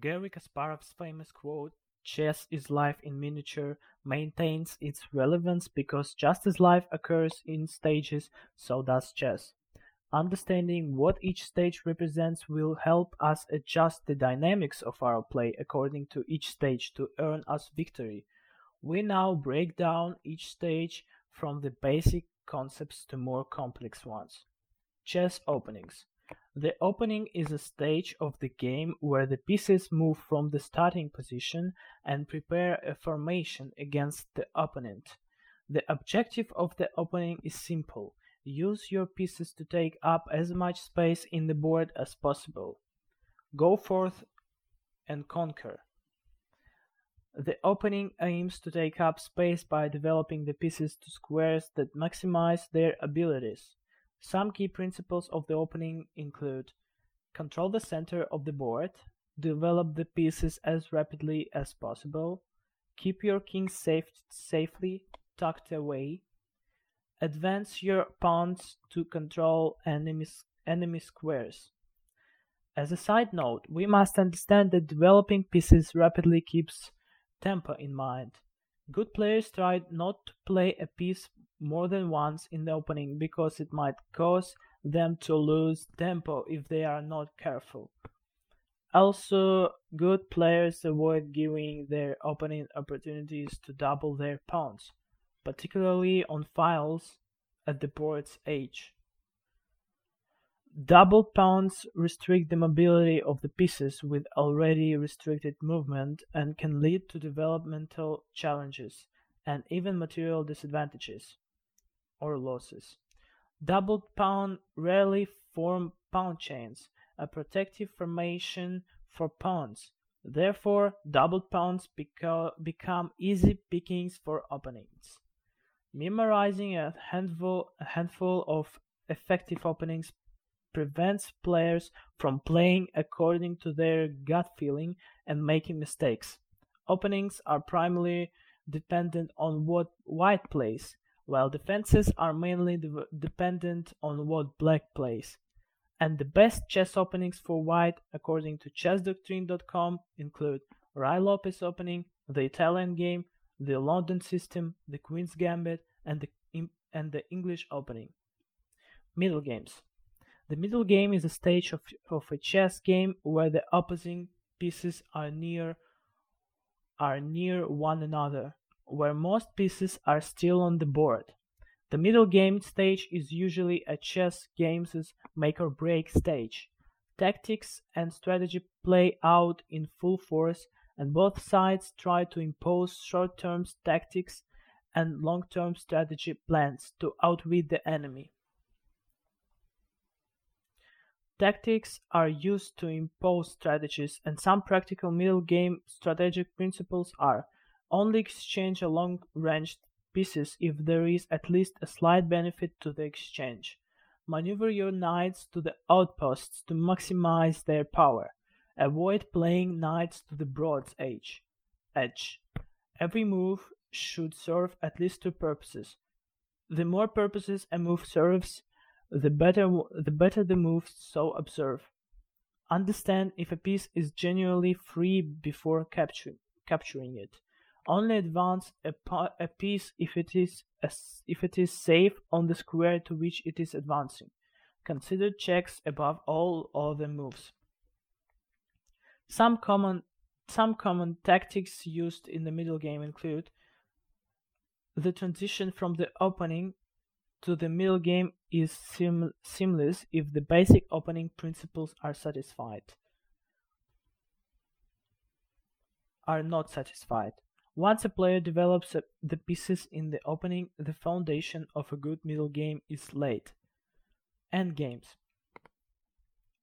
Garry Kasparov's famous quote, Chess is life in miniature, maintains its relevance because just as life occurs in stages, so does chess. Understanding what each stage represents will help us adjust the dynamics of our play according to each stage to earn us victory. We now break down each stage from the basic concepts to more complex ones. Chess openings. The opening is a stage of the game where the pieces move from the starting position and prepare a formation against the opponent. The objective of the opening is simple. Use your pieces to take up as much space in the board as possible. Go forth and conquer. The opening aims to take up space by developing the pieces to squares that maximize their abilities. Some key principles of the opening include control the center of the board, develop the pieces as rapidly as possible, keep your king safe, safely tucked away, advance your pawns to control enemy, enemy squares. As a side note, we must understand that developing pieces rapidly keeps tempo in mind. Good players try not to play a piece more than once in the opening because it might cause them to lose tempo if they are not careful. Also, good players avoid giving their opening opportunities to double their pawns, particularly on files at the board's edge. Double pawns restrict the mobility of the pieces with already restricted movement and can lead to developmental challenges and even material disadvantages or losses. Double pawn rarely form pawn chains, a protective formation for pawns. Therefore, double pawns beco- become easy pickings for openings. Memorizing a handful, a handful of effective openings prevents players from playing according to their gut feeling and making mistakes. Openings are primarily dependent on what white plays, while defenses are mainly de- dependent on what black plays. And the best chess openings for white, according to chessdoctrine.com, include Ruy Lopez opening, the Italian game, the London system, the Queen's Gambit, and the, and the English opening. Middle games. The middle game is a stage of, of a chess game where the opposing pieces are near are near one another where most pieces are still on the board. The middle game stage is usually a chess game's make or break stage. Tactics and strategy play out in full force, and both sides try to impose short term tactics and long term strategy plans to outwit the enemy. Tactics are used to impose strategies, and some practical middle game strategic principles are only exchange a long-range pieces if there is at least a slight benefit to the exchange. Maneuver your knights to the outposts to maximize their power. Avoid playing knights to the broad edge. edge. Every move should serve at least two purposes. The more purposes a move serves, the better the better the move so observe. Understand if a piece is genuinely free before capture, capturing it. Only advance a, a piece if it is if it is safe on the square to which it is advancing. Consider checks above all other moves. Some common some common tactics used in the middle game include the transition from the opening to the middle game is seamless if the basic opening principles are satisfied. Are not satisfied. Once a player develops the pieces in the opening, the foundation of a good middle game is laid. Endgames.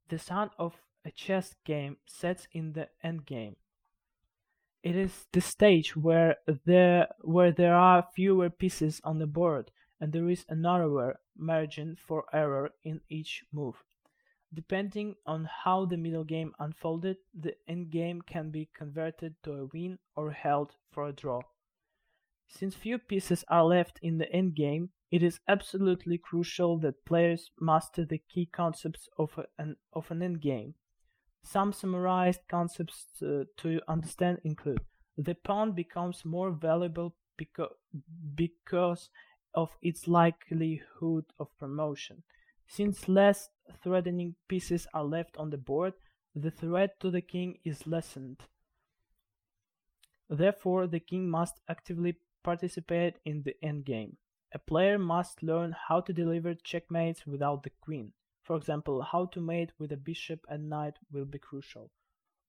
The sound of a chess game sets in the endgame. It is the stage where there where there are fewer pieces on the board and there is a narrower margin for error in each move. Depending on how the middle game unfolded, the endgame can be converted to a win or held for a draw. Since few pieces are left in the endgame, it is absolutely crucial that players master the key concepts of an, of an endgame. Some summarized concepts uh, to understand include the pawn becomes more valuable because of its likelihood of promotion. Since less threatening pieces are left on the board, the threat to the king is lessened. Therefore, the king must actively participate in the endgame. A player must learn how to deliver checkmates without the queen. For example, how to mate with a bishop and knight will be crucial,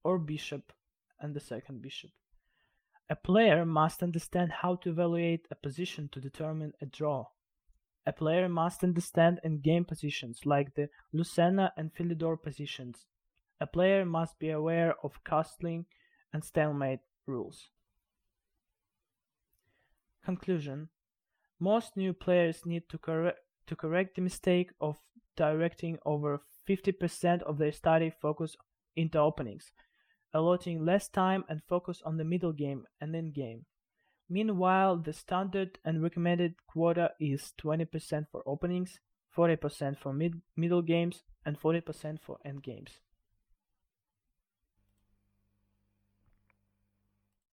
or bishop and the second bishop. A player must understand how to evaluate a position to determine a draw. A player must understand endgame positions like the Lucena and Philidor positions. A player must be aware of castling and stalemate rules. Conclusion Most new players need to, correct to correct the mistake of directing over 50% of their study focus into openings, allotting less time and focus on the middle game and end game. Meanwhile, the standard and recommended quota is 20% for openings, 40% for mid middle games, and 40% for end games.